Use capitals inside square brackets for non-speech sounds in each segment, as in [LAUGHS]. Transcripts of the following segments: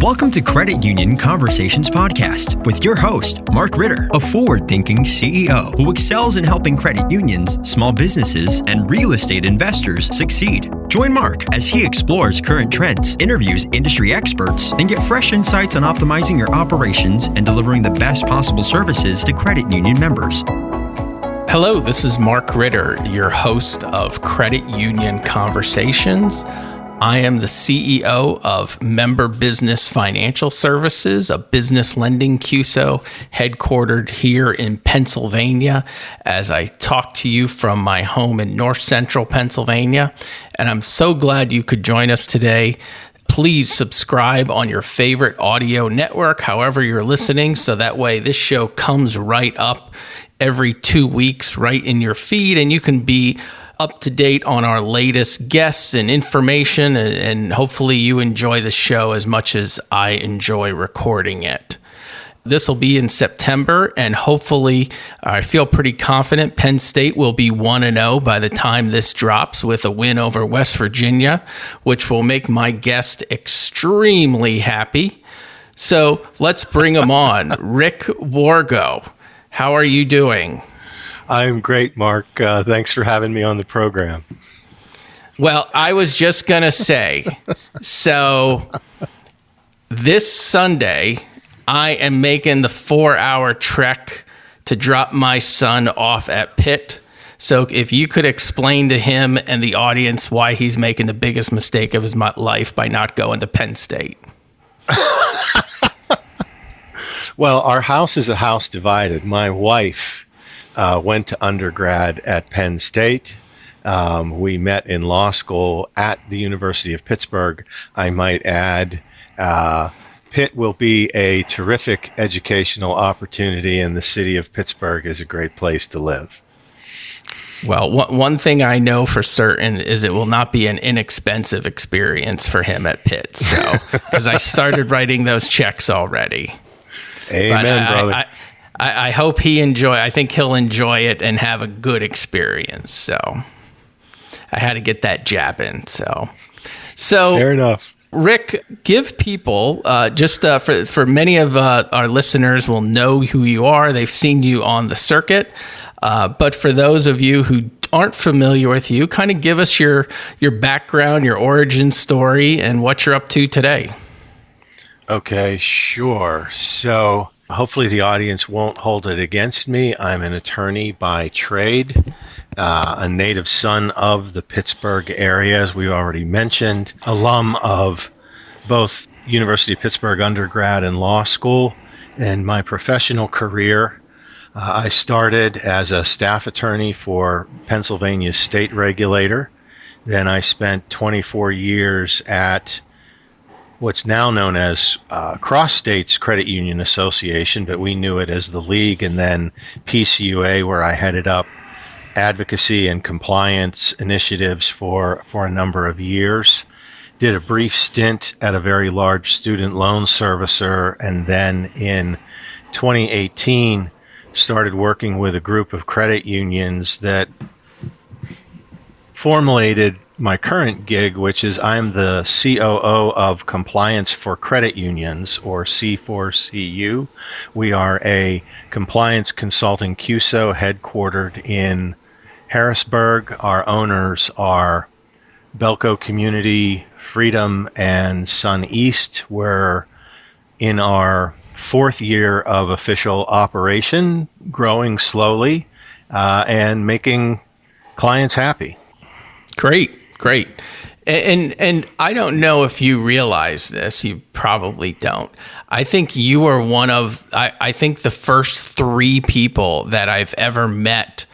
Welcome to Credit Union Conversations Podcast with your host, Mark Ritter, a forward thinking CEO who excels in helping credit unions, small businesses, and real estate investors succeed. Join Mark as he explores current trends, interviews industry experts, and get fresh insights on optimizing your operations and delivering the best possible services to credit union members. Hello, this is Mark Ritter, your host of Credit Union Conversations. I am the CEO of Member Business Financial Services, a business lending CUSO headquartered here in Pennsylvania, as I talk to you from my home in north central Pennsylvania. And I'm so glad you could join us today. Please subscribe on your favorite audio network, however you're listening, so that way this show comes right up every two weeks, right in your feed, and you can be up to date on our latest guests and information, and, hopefully you enjoy the show as much as I enjoy recording it. This will be in September, and hopefully, I feel pretty confident Penn State will be 1 0 by the time this drops with a win over West Virginia, which will make my guest extremely happy. So let's bring him on. [LAUGHS] Rick Wargo, how are you doing? I'm great, Mark. Uh, thanks for having me on the program. Well, I was just going to say so this Sunday, I am making the four hour trek to drop my son off at Pitt. So, if you could explain to him and the audience why he's making the biggest mistake of his life by not going to Penn State. [LAUGHS] well, our house is a house divided. My wife uh, went to undergrad at Penn State. Um, we met in law school at the University of Pittsburgh. I might add, uh, Pitt will be a terrific educational opportunity, and the city of Pittsburgh is a great place to live. Well, one thing I know for certain is it will not be an inexpensive experience for him at Pitt. So, [LAUGHS] because I started writing those checks already. Amen, I, brother. I, I, I hope he enjoy. I think he'll enjoy it and have a good experience. So I had to get that jab in. So so fair enough. Rick, give people uh, just uh, for for many of uh, our listeners will know who you are. They've seen you on the circuit, uh, but for those of you who aren't familiar with you, kind of give us your your background, your origin story, and what you're up to today. Okay, sure. So hopefully the audience won't hold it against me. I'm an attorney by trade, uh, a native son of the Pittsburgh area, as we already mentioned, alum of both University of Pittsburgh undergrad and law school. In my professional career, uh, I started as a staff attorney for Pennsylvania's state regulator. Then I spent 24 years at what's now known as uh, Cross States Credit Union Association, but we knew it as the League, and then PCUA, where I headed up advocacy and compliance initiatives for, for a number of years. Did a brief stint at a very large student loan servicer, and then in 2018 started working with a group of credit unions that formulated my current gig, which is I'm the COO of Compliance for Credit Unions, or C4CU. We are a compliance consulting CUSO headquartered in Harrisburg. Our owners are Belco Community, Freedom, and Sun East. We're in our fourth year of official operation, growing slowly uh, and making clients happy. Great. Great. And and I don't know if you realize this. You probably don't. I think you are one of I, I think the first three people that I've ever met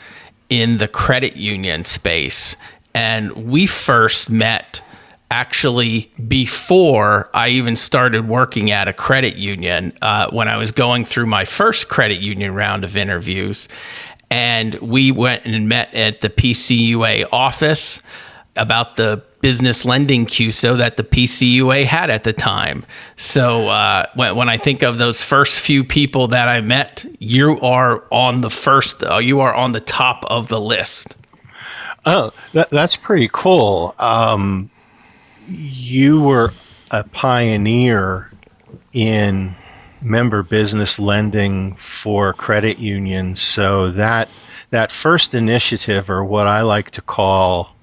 in the credit union space. And we first met actually before I even started working at a credit union uh, when I was going through my first credit union round of interviews. And we went and met at the PCUA office about the business lending CUSO that the PCUA had at the time. So uh, when, when, I think of those first few people that I met, you are on the first, uh, you are on the top of the list. Oh, that, that's pretty cool. Um, you were a pioneer in member business lending for credit unions. So that that first initiative, or what I like to call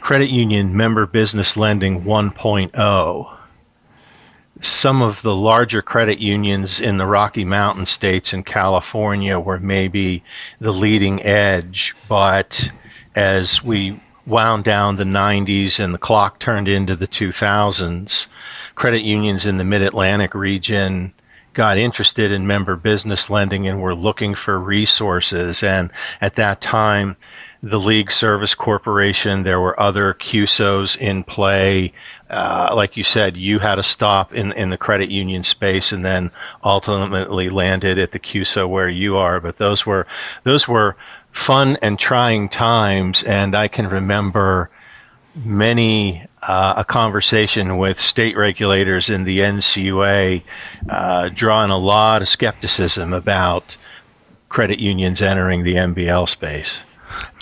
credit union member business lending 1.0, some of the larger credit unions in the Rocky Mountain states and California were maybe the leading edge, but as we wound down the 90s and the clock turned into the 2000s, credit unions in the mid Atlantic region got interested in member business lending and were looking for resources. And at that time, the League Service Corporation, there were other CUSOs in play. Uh, like you said, you had a stop in, in the credit union space and then ultimately landed at the CUSO where you are. But those were those were fun and trying times, and I can remember many uh, a conversation with state regulators in the NCUA, uh, drawing a lot of skepticism about credit unions entering the MBL space.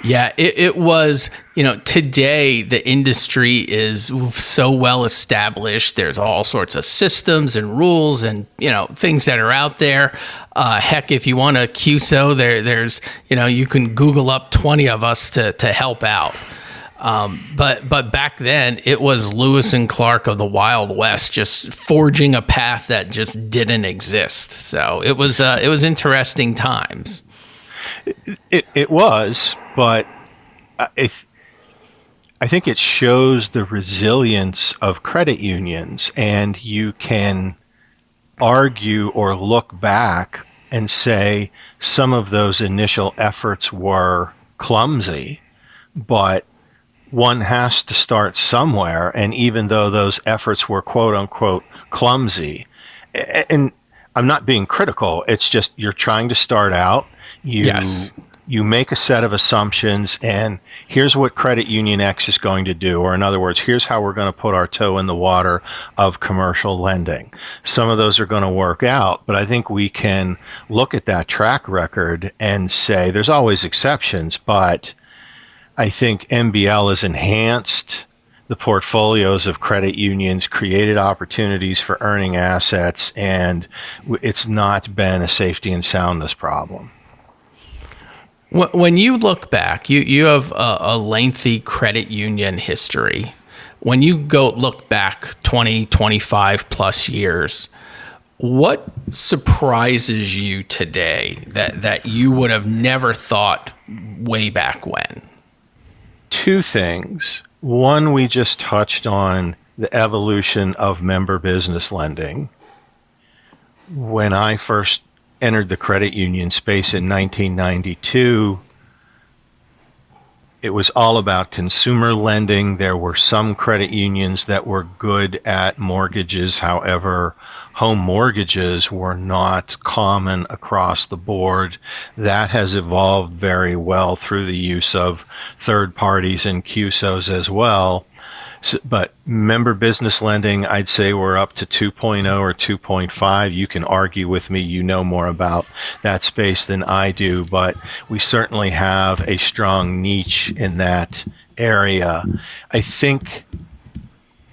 Yeah, it, it, was, you know, today the industry is so well established. There's all sorts of systems and rules and, you know, things that are out there. Uh, heck, if you want a CUSO, there, there's, you know, you can Google up 20 of us to, to help out. Um, but but back then it was Lewis and Clark of the Wild West, just forging a path that just didn't exist. So it was uh, it was interesting times. It, it was, but I, I think it shows the resilience of credit unions, and you can argue or look back and say some of those initial efforts were clumsy, but one has to start somewhere. And even though those efforts were quote unquote clumsy, and I'm not being critical, it's just you're trying to start out you yes. you make a set of assumptions and here's what credit union X is going to do or in other words, here's how we're going to put our toe in the water of commercial lending. Some of those are going to work out, but I think we can look at that track record and say there's always exceptions, but I think MBL has enhanced the portfolios of credit unions, created opportunities for earning assets, and it's not been a safety and soundness problem. When you look back, you, you have a, a, lengthy credit union history. When you go look back 20, 25 plus years, what surprises you today that, that you would have never thought way back when? Two things. One, we just touched on the evolution of member business lending. When I first entered the credit union space in 1992, it was all about consumer lending. There were some credit unions that were good at mortgages. However, home mortgages were not common across the board. That has evolved very well through the use of third parties and CUSOs as well. So, but member business lending, I'd say we're up to 2.0 or 2.5. You can argue with me, you know more about that space than I do, but we certainly have a strong niche in that area. I think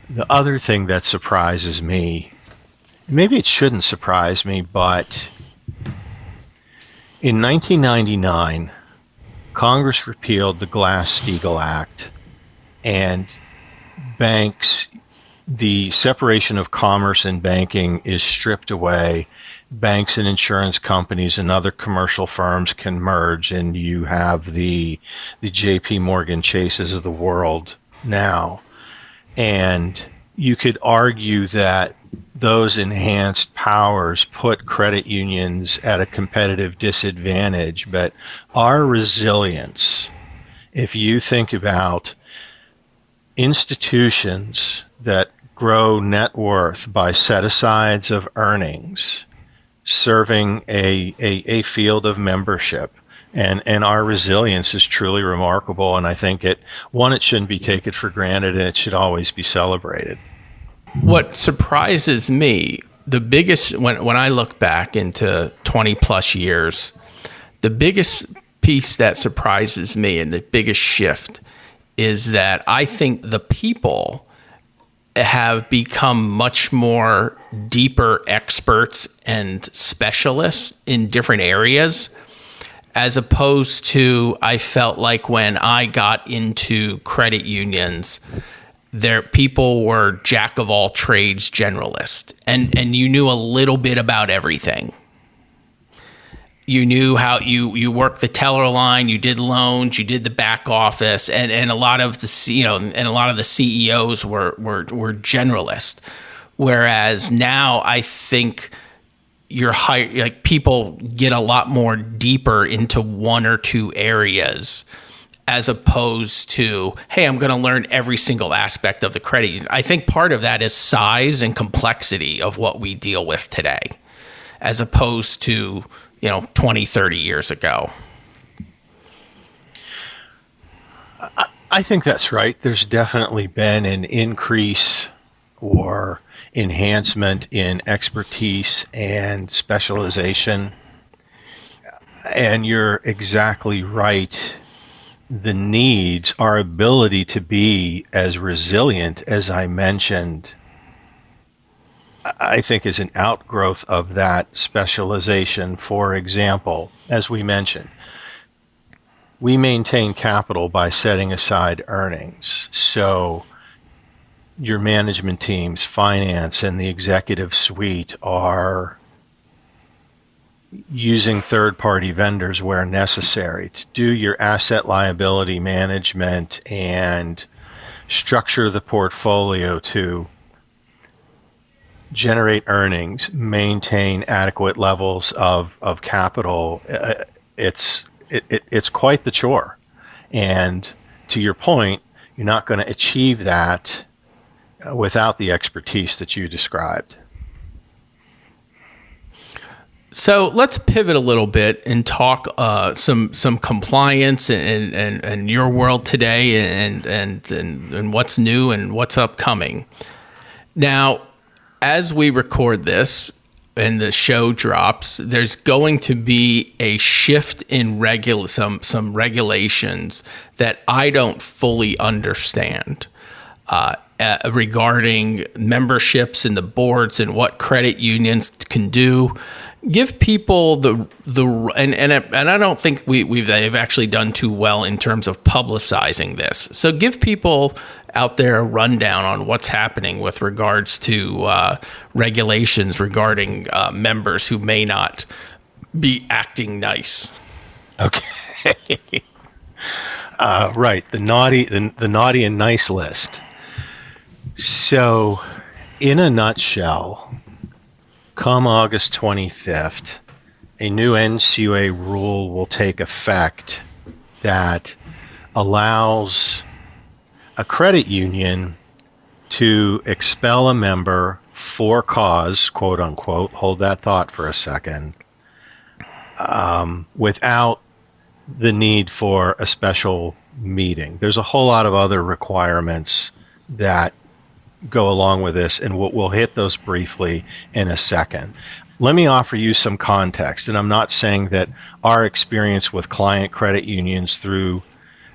the other thing that surprises me, maybe it shouldn't surprise me, but in 1999, Congress repealed the Glass Steagall Act, and banks, the separation of commerce and banking is stripped away. Banks and insurance companies and other commercial firms can merge, and you have the the J.P. Morgan Chases of the world now. And you could argue that those enhanced powers put credit unions at a competitive disadvantage, but our resilience, if you think about institutions that grow net worth by set asides of earnings serving a, a, a field of membership and and our resilience is truly remarkable and I think it one it shouldn't be taken for granted and it should always be celebrated. What surprises me the biggest when when I look back into 20 plus years the biggest piece that surprises me and the biggest shift is that I think the people have become much more deeper experts and specialists in different areas as opposed to I felt like when I got into credit unions there people were jack of all trades generalist and and you knew a little bit about everything you knew how you you worked the teller line, you did loans, you did the back office, and and a lot of the you know and a lot of the CEOs were were were generalist. Whereas now I think you're high, like people get a lot more deeper into one or two areas as opposed to hey i'm going to learn every single aspect of the credit union i think part of that is size and complexity of what we deal with today as opposed to you know 20 30 years ago I think that's right. There's definitely been an increase or enhancement in expertise and specialization. And you're exactly right. The needs, our ability to be as resilient as I mentioned I think is an outgrowth of that specialization. For example, as we mentioned, we maintain capital by setting aside earnings. So your management teams, finance, and the executive suite are using third party vendors where necessary to do your asset liability management and structure the portfolio to generate earnings, maintain adequate levels of, of capital, uh, it's it, it, it's quite the chore. And to your point, you're not going to achieve that without the expertise that you described. So let's pivot a little bit and talk uh, some some compliance and, and, and your world today and, and and and what's new and what's upcoming. Now, as we record this and the show drops, there's going to be a shift in regul- some some regulations that I don't fully understand. Uh, uh, regarding memberships and the boards and what credit unions can do give people the the and and and I don't think we we've they've actually done too well in terms of publicizing this. So give people out there a rundown on what's happening with regards to uh, regulations regarding uh, members who may not be acting nice. Okay. [LAUGHS] uh, right, the naughty the, the naughty and nice list. So, in a nutshell, come August 25th, a new NCUA rule will take effect that allows a credit union to expel a member for cause, quote unquote, hold that thought for a second, um, without the need for a special meeting. There's a whole lot of other requirements that go along with this, and we'll, we'll hit those briefly in a second. Let me offer you some context, and I'm not saying that our experience with client credit unions through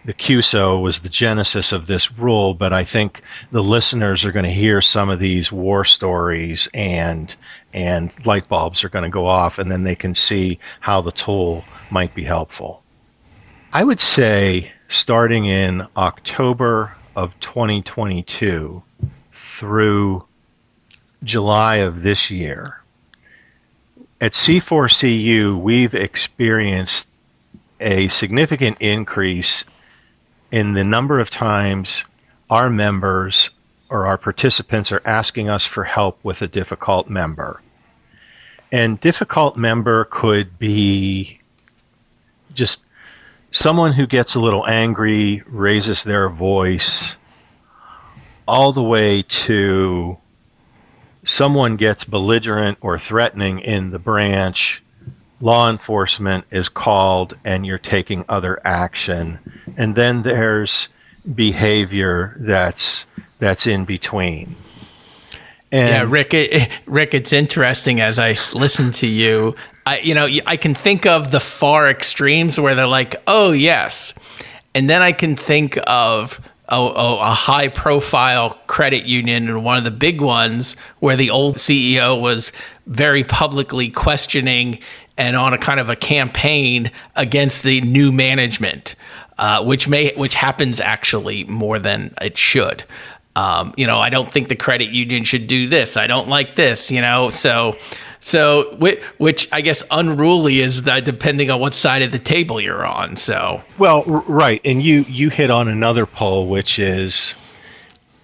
the CUSO was the genesis of this rule, but I think the listeners are going to hear some of these war stories and and light bulbs are going to go off, and then they can see how the tool might be helpful. I would say starting in October of 2022, through July of this year. At C4CU, we've experienced a significant increase in the number of times our members or our participants are asking us for help with a difficult member. And difficult member could be just someone who gets a little angry, raises their voice, all the way to someone gets belligerent or threatening in the branch, law enforcement is called and you're taking other action. And then there's behavior that's that's in between. And yeah, Rick, it, Rick, it's interesting as I listen to you. I, you know, I can think of the far extremes where they're like, "Oh yes," and then I can think of a, a, high profile credit union and one of the big ones where the old CEO was very publicly questioning and on a kind of a campaign against the new management, uh, which may which happens actually more than it should. Um, you know, I don't think the credit union should do this. I don't like this. You know, so so, which, which I guess unruly is that depending on what side of the table you're on. So, well, right, and you you hit on another pole, which is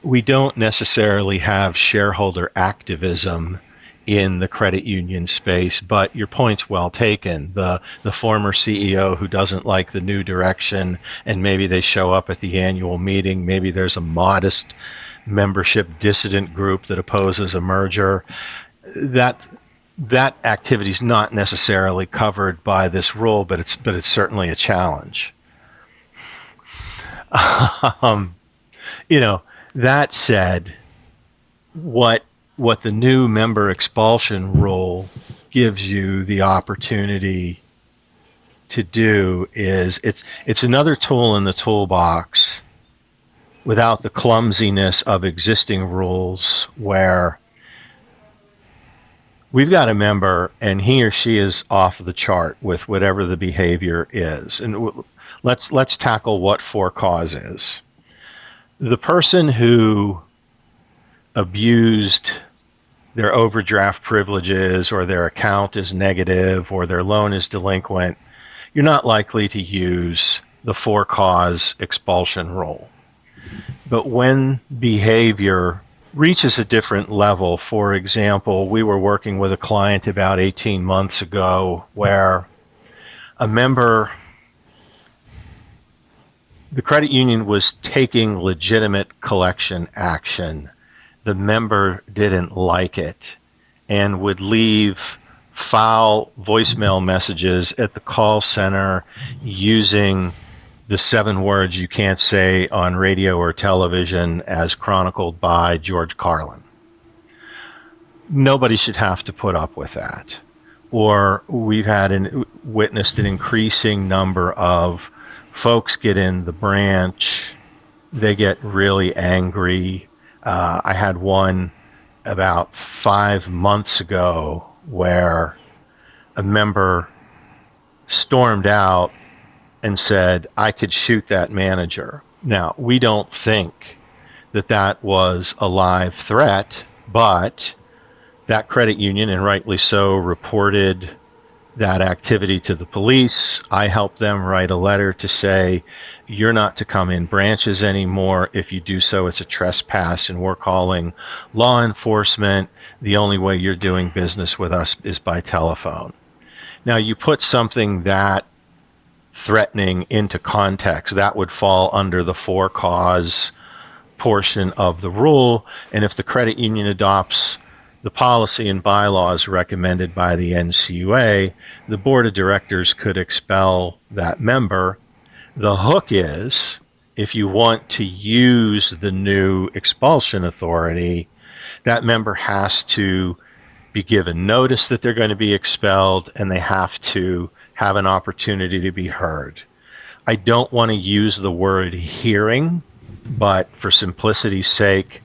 we don't necessarily have shareholder activism in the credit union space, but your point's well taken. The the former CEO who doesn't like the new direction and maybe they show up at the annual meeting, maybe there's a modest membership dissident group that opposes a merger. That that activity is not necessarily covered by this rule, but it's but it's certainly a challenge. [LAUGHS] um, you know, that said, what what the new member expulsion rule gives you the opportunity to do is it's it's another tool in the toolbox without the clumsiness of existing rules where we've got a member and he or she is off the chart with whatever the behavior is. And w- let's let's tackle what for cause is. The person who abused their overdraft privileges or their account is negative or their loan is delinquent you're not likely to use the for cause expulsion rule. But when behavior reaches a different level. For example, we were working with a client about 18 months ago where a member, the credit union was taking legitimate collection action. The member didn't like it and would leave foul voicemail messages at the call center using the seven words you can't say on radio or television as chronicled by George Carlin. Nobody should have to put up with that. Or we've had an, witnessed an increasing number of folks get in the branch, they get really angry. Uh, I had one about five months ago where a member stormed out and said, I could shoot that manager. Now, we don't think that that was a live threat, but that credit union, and rightly so, reported that activity to the police. I helped them write a letter to say, you're not to come in branches anymore. If you do so, it's a trespass, and we're calling law enforcement. The only way you're doing business with us is by telephone. Now, you put something that threatening into context. That would fall under the for cause portion of the rule. And if the credit union adopts the policy and bylaws recommended by the NCUA, the board of directors could expel that member. The hook is if you want to use the new expulsion authority, that member has to be given notice that they're going to be expelled and they have to have an opportunity to be heard. I don't want to use the word hearing, but for simplicity's sake,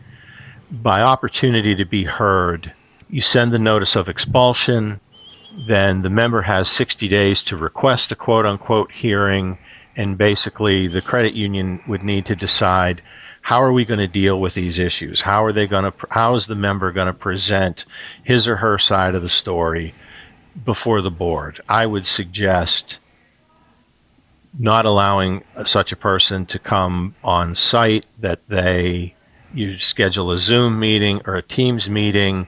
by opportunity to be heard, you send the notice of expulsion, then the member has 60 days to request a quote unquote hearing, and basically the credit union would need to decide how are we going to deal with these issues? How are they going to how is the member going to present his or her side of the story? Before the board. I would suggest not allowing such a person to come on site, that they you schedule a Zoom meeting or a Teams meeting,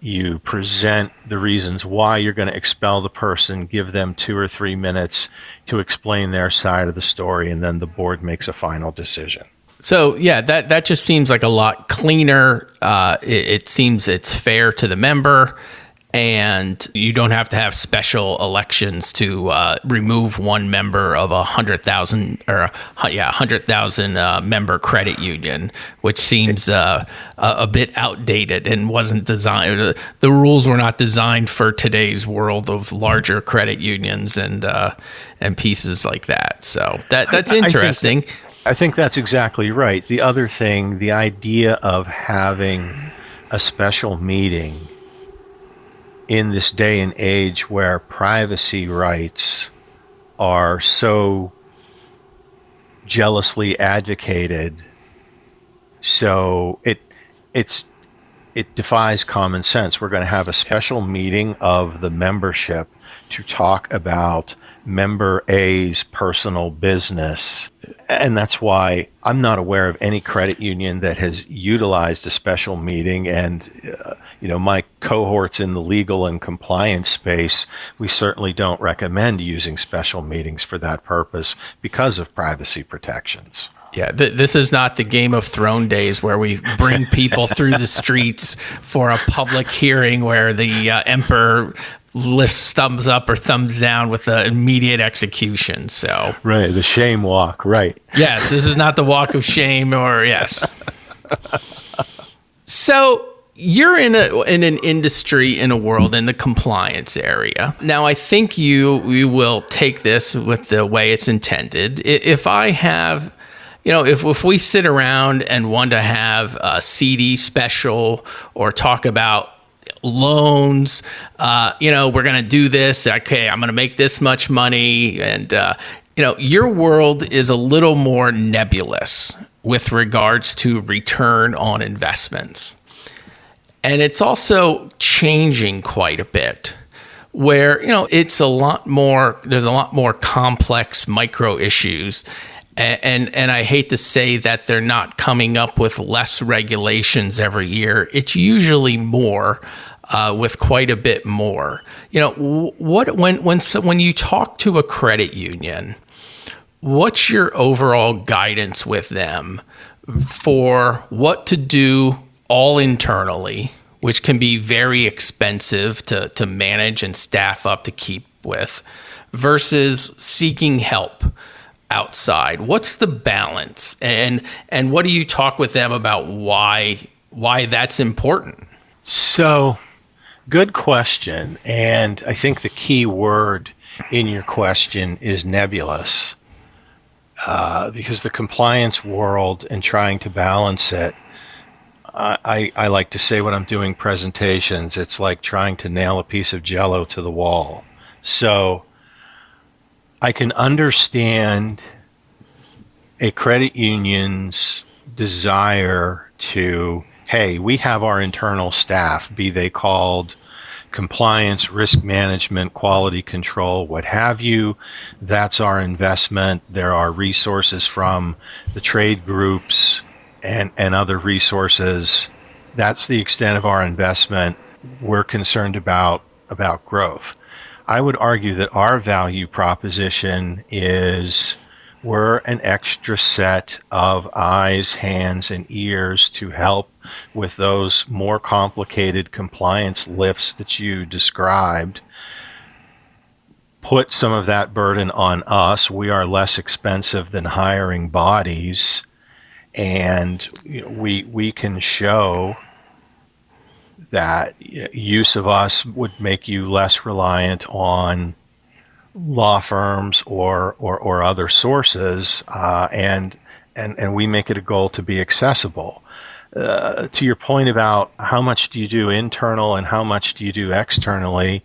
you present the reasons why you're going to expel the person, give them two or three minutes to explain their side of the story, and then the board makes a final decision. So yeah, that that just seems like a lot cleaner. Uh, it, it seems it's fair to the member and you don't have to have special elections to uh, remove one member of a hundred thousand or yeah, hundred thousand uh, member credit union, which seems uh, a, a, bit outdated and wasn't designed. The rules were not designed for today's world of larger credit unions and uh, and pieces like that. So that that's interesting. I think that's exactly right. The other thing, the idea of having a special meeting in this day and age where privacy rights are so jealously advocated so it it's it defies common sense. We're going to have a special meeting of the membership to talk about member A's personal business. And that's why I'm not aware of any credit union that has utilized a special meeting. And, uh, you know, my cohorts in the legal and compliance space, we certainly don't recommend using special meetings for that purpose because of privacy protections. Yeah, th- this is not the Game of Thrones days where we bring people through the [LAUGHS] streets for a public hearing where the uh, emperor lifts thumbs up or thumbs down with the immediate execution. So right, the shame walk. Right. Yes, this is not the walk of shame, or yes. so you're in a in an industry in a world in the compliance area. Now I think you you will take this with the way it's intended. If I have you know, if, if we sit around and want to have a CD special or talk about loans. Uh, you know, we're going to do this. Okay, I'm going to make this much money. And, uh, you know, your world is a little more nebulous with regards to return on investments. And it's also changing quite a bit where, you know, it's a lot more, there's a lot more complex micro issues and, and, and I hate to say that they're not coming up with less regulations every year. It's usually more uh, with quite a bit more. You know, what when when when you talk to a credit union, what's your overall guidance with them for what to do all internally, which can be very expensive to to manage and staff up to keep with, versus seeking help outside? What's the balance, and and what do you talk with them about why why that's important? So Good question. And I think the key word in your question is nebulous. Uh, because the compliance world and trying to balance it, I, I like to say when I'm doing presentations, it's like trying to nail a piece of jello to the wall. So I can understand a credit union's desire to hey, we have our internal staff, be they called compliance, risk management, quality control, what have you. That's our investment. There are resources from the trade groups and, and other resources. That's the extent of our investment. We're concerned about about growth. I would argue that our value proposition is we're an extra set of eyes, hands, and ears to help with those more complicated compliance lifts that you described. Put some of that burden on us. We are less expensive than hiring bodies, and we we can show that use of us would make you less reliant on law firms or or, or other sources, uh, and and and we make it a goal to be accessible. Uh, to your point about how much do you do internal and how much do you do externally,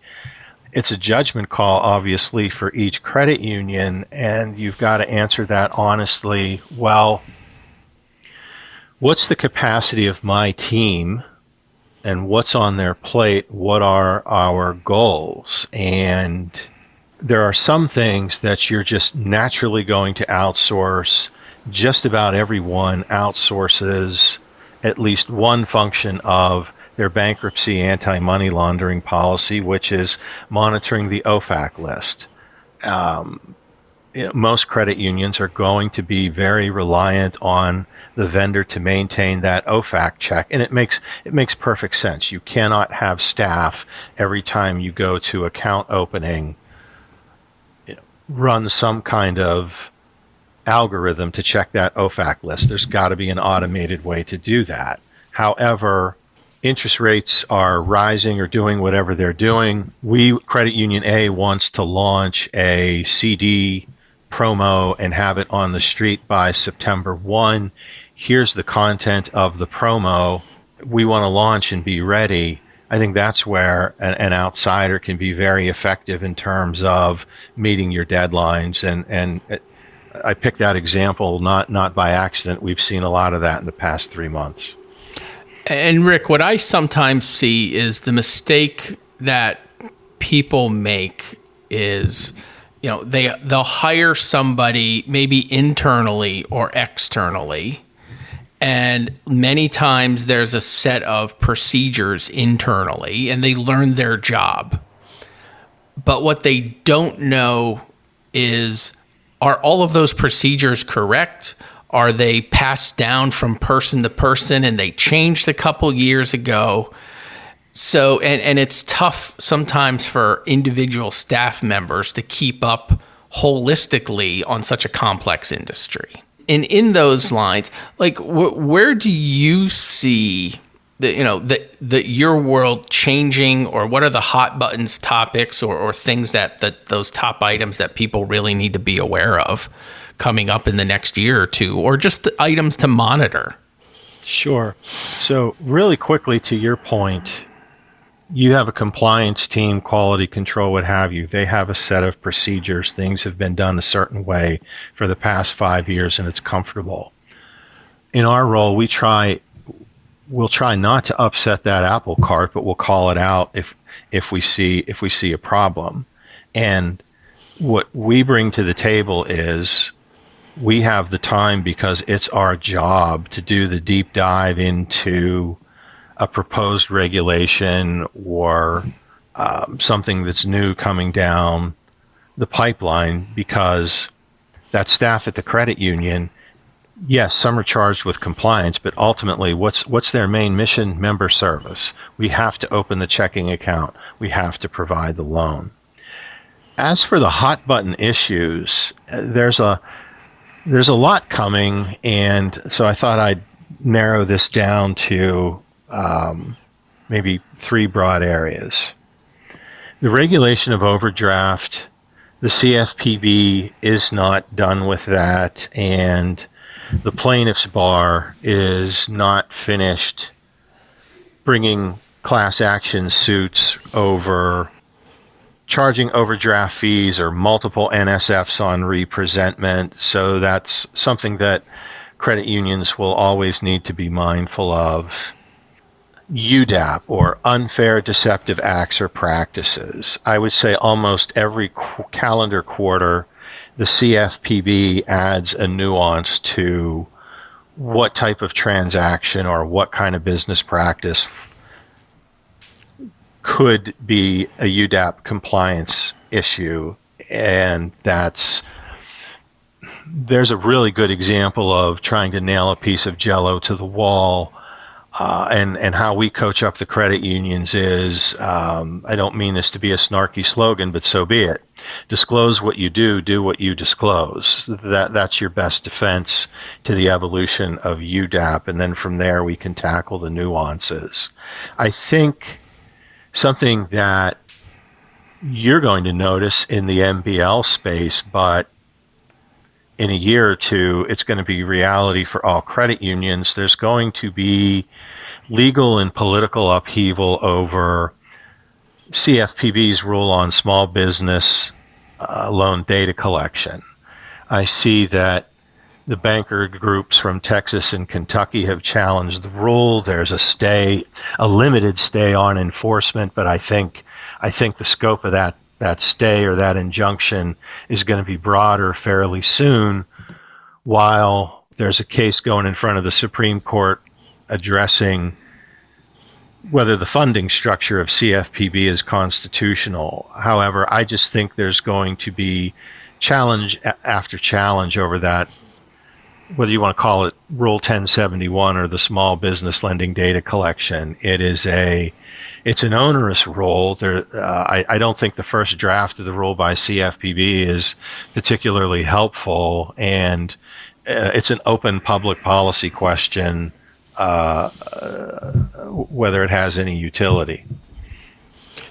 it's a judgment call, obviously, for each credit union, and you've got to answer that honestly. Well, what's the capacity of my team? And what's on their plate? What are our goals? And there are some things that you're just naturally going to outsource. Just about everyone outsources at least one function of their bankruptcy anti money laundering policy, which is monitoring the OFAC list. Um, you know, most credit unions are going to be very reliant on the vendor to maintain that OFAC check, and it makes it makes perfect sense. You cannot have staff every time you go to account opening run some kind of algorithm to check that OFAC list. There's got to be an automated way to do that. However, interest rates are rising or doing whatever they're doing. We, Credit Union A, wants to launch a CD promo and have it on the street by September 1. Here's the content of the promo. We want to launch and be ready. I think that's where an, an, outsider can be very effective in terms of meeting your deadlines. And, and I picked that example not, not by accident. We've seen a lot of that in the past three months. And Rick, what I sometimes see is the mistake that people make is you know they they'll hire somebody maybe internally or externally and many times there's a set of procedures internally and they learn their job but what they don't know is are all of those procedures correct are they passed down from person to person and they changed a couple years ago so, and, and it's tough sometimes for individual staff members to keep up holistically on such a complex industry. And in those lines, like wh- where do you see the you know the the your world changing, or what are the hot buttons topics, or, or things that that those top items that people really need to be aware of coming up in the next year or two, or just items to monitor? Sure. So, really quickly to your point, you have a compliance team, quality control, what have you. They have a set of procedures. Things have been done a certain way for the past five years, and it's comfortable. In our role, we try we'll try not to upset that apple cart, but we'll call it out if if we see if we see a problem. And what we bring to the table is we have the time because it's our job to do the deep dive into a proposed regulation or um, something that's new coming down the pipeline because that staff at the credit union, yes, some are charged with compliance, but ultimately, what's what's their main mission? Member service. We have to open the checking account. We have to provide the loan. As for the hot button issues, there's a there's a lot coming, and so I thought I'd narrow this down to um, maybe three broad areas. The regulation of overdraft, the CFPB is not done with that, and the plaintiff's bar is not finished bringing class action suits over charging overdraft fees or multiple NSFs on representment. So that's something that credit unions will always need to be mindful of. UDAP or unfair deceptive acts or practices. I would say almost every qu- calendar quarter, the CFPB adds a nuance to what type of transaction or what kind of business practice could be a UDAP compliance issue. And that's there's a really good example of trying to nail a piece of jello to the wall uh, and and how we coach up the credit unions is um, I don't mean this to be a snarky slogan, but so be it. Disclose what you do, do what you disclose. That that's your best defense to the evolution of UDAP, and then from there we can tackle the nuances. I think something that you're going to notice in the MBL space, but in a year or two, it's going to be reality for all credit unions. There's going to be legal and political upheaval over CFPB's rule on small business uh, loan data collection. I see that the banker groups from Texas and Kentucky have challenged the rule. There's a stay, a limited stay on enforcement, but I think I think the scope of that that stay or that injunction is going to be broader fairly soon, while there's a case going in front of the Supreme Court addressing whether the funding structure of CFPB is constitutional. However, I just think there's going to be challenge after challenge over that, whether you want to call it Rule 1071 or the small business lending data collection. It is a it's an onerous role. There, uh, I, I, don't think the first draft of the rule by CFPB is particularly helpful, and uh, it's an open public policy question uh, uh whether it has any utility.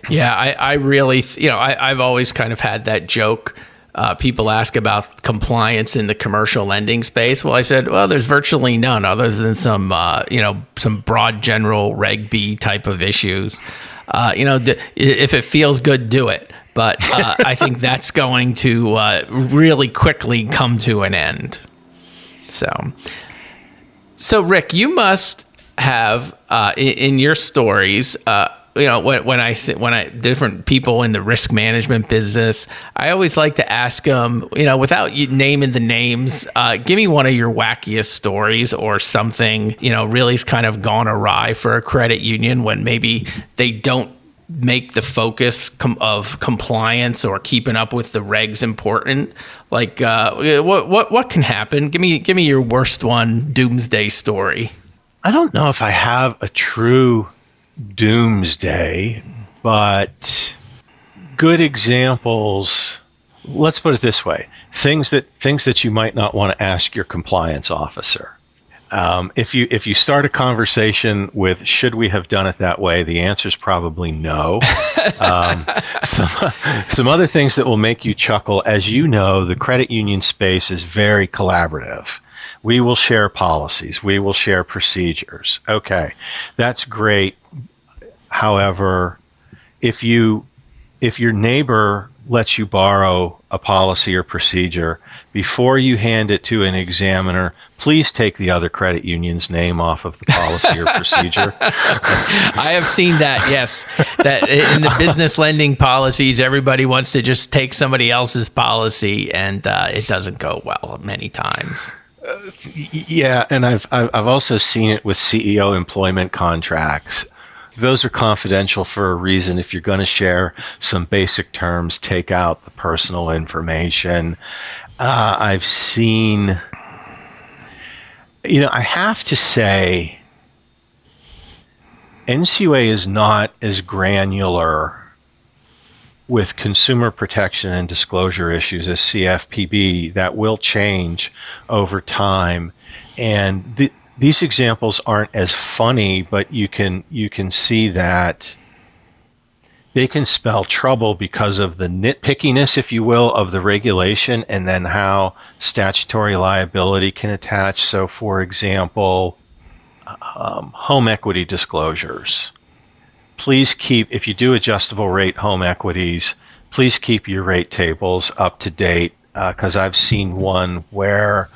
Yeah, I, I really, you know, I, I've always kind of had that joke uh, people ask about compliance in the commercial lending space. Well, I said, well, there's virtually none other than some, uh, you know, some broad general Reg B type of issues. Uh, you know, if it feels good, do it. But uh, I think [LAUGHS] that's going to uh, really quickly come to an end. So, so Rick, you must have uh, in, in, your stories you know when, when I when I different people in the risk management business, I always like to ask them, you know, without naming the names, uh, give me one of your wackiest stories or something, you know, really's kind of gone awry for a credit union when maybe they don't make the focus com- of compliance or keeping up with the regs important. Like, uh, what what what can happen? Give me give me your worst one, doomsday story. I don't know if I have a true doomsday, but good examples. Let's put it this way: things that things that you might not want to ask your compliance officer. Um, if you if you start a conversation with "Should we have done it that way?" the answer is probably no. [LAUGHS] um, some some other things that will make you chuckle, as you know, the credit union space is very collaborative. We will share policies. We will share procedures. Okay, that's great. However, if you if your neighbor lets you borrow a policy or procedure before you hand it to an examiner, please take the other credit union's name off of the policy or procedure. [LAUGHS] I have seen that, yes. That in the business lending policies, everybody wants to just take somebody else's policy, and uh, it doesn't go well many times. Uh, yeah, and I've I've also seen it with CEO employment contracts those are confidential for a reason. If you're going to share some basic terms, take out the personal information. Uh, I've seen, you know, I have to say, NCUA is not as granular with consumer protection and disclosure issues as CFPB. That will change over time. And the, these examples aren't as funny, but you can you can see that they can spell trouble because of the nitpickiness, if you will, of the regulation, and then how statutory liability can attach. So, for example, um, home equity disclosures. Please keep, if you do adjustable rate home equities, please keep your rate tables up to date because uh, I've seen one where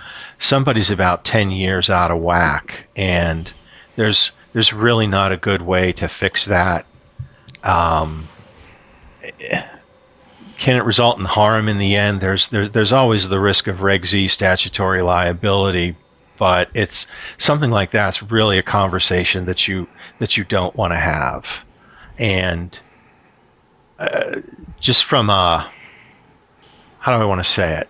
somebody's about 10 years out of whack and there's there's really not a good way to fix that. Um, can it result in harm in the end? There's there, there's always the risk of reg z statutory liability but it's something like that's really a conversation that you that you don't want to have. And uh, just from a how do I want to say it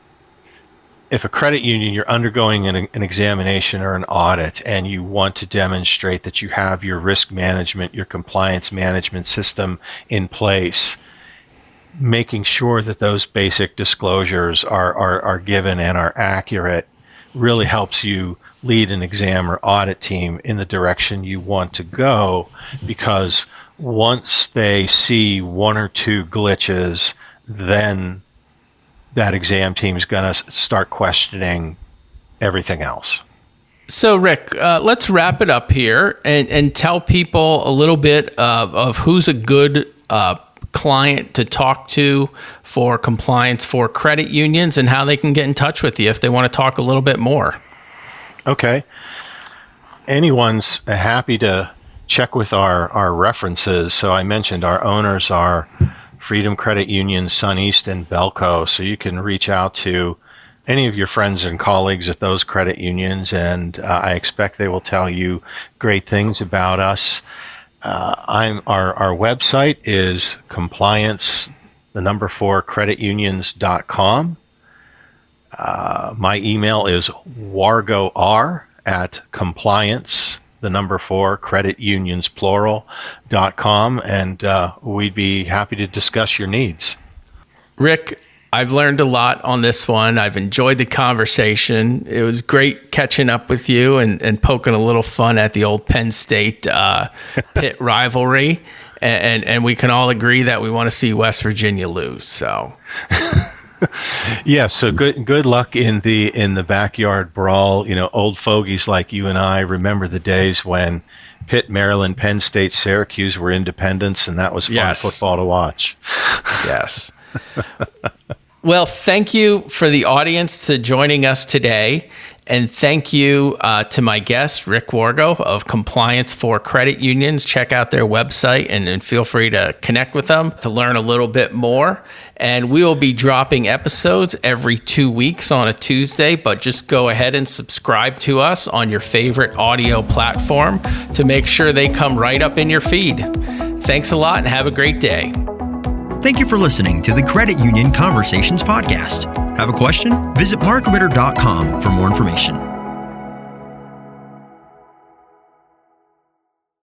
if a credit union you're undergoing an, an, examination or an audit and you want to demonstrate that you have your risk management your compliance management system in place making sure that those basic disclosures are, are, are given and are accurate really helps you lead an exam or audit team in the direction you want to go because once they see one or two glitches then that exam team is going to start questioning everything else. So, Rick, uh, let's wrap it up here and, and tell people a little bit of, of who's a good uh, client to talk to for compliance for credit unions and how they can get in touch with you if they want to talk a little bit more. Okay. Anyone's happy to check with our, our references. So, I mentioned our owners are Freedom Credit Union, SunEast, and Belco. So you can reach out to any of your friends and colleagues at those credit unions, and uh, I expect they will tell you great things about us. Uh, our our website is compliance the number four creditunions.com. Uh, my email is wargoR at compliance the number four credit unions plural dot com and uh, we'd be happy to discuss your needs. Rick i've learned a lot on this one. I've enjoyed the conversation. It was great catching up with you and, and poking a little fun at the old penn state uh, [LAUGHS] Pitt rivalry. And, and, and we can all agree that we want to see west virginia lose so [LAUGHS] [LAUGHS] yeah, so good good luck in the in the backyard brawl. You know, old fogies like you and I remember the days when Pitt, Maryland, Penn State, Syracuse were independents, and that was fun yes. football to watch. [LAUGHS] yes. well, thank you for the audience to joining us today. And thank you uh, to my guest, Rick Wargo of Compliance for Credit Unions. Check out their website and, and, feel free to connect with them to learn a little bit more. And we will be dropping episodes every two weeks on a Tuesday, but just go ahead and subscribe to us on your favorite audio platform to make sure they come right up in your feed. Thanks a lot and have a great day. Thank you for listening to the Credit Union Conversations Podcast. Have a question? Visit markritter.com for more information.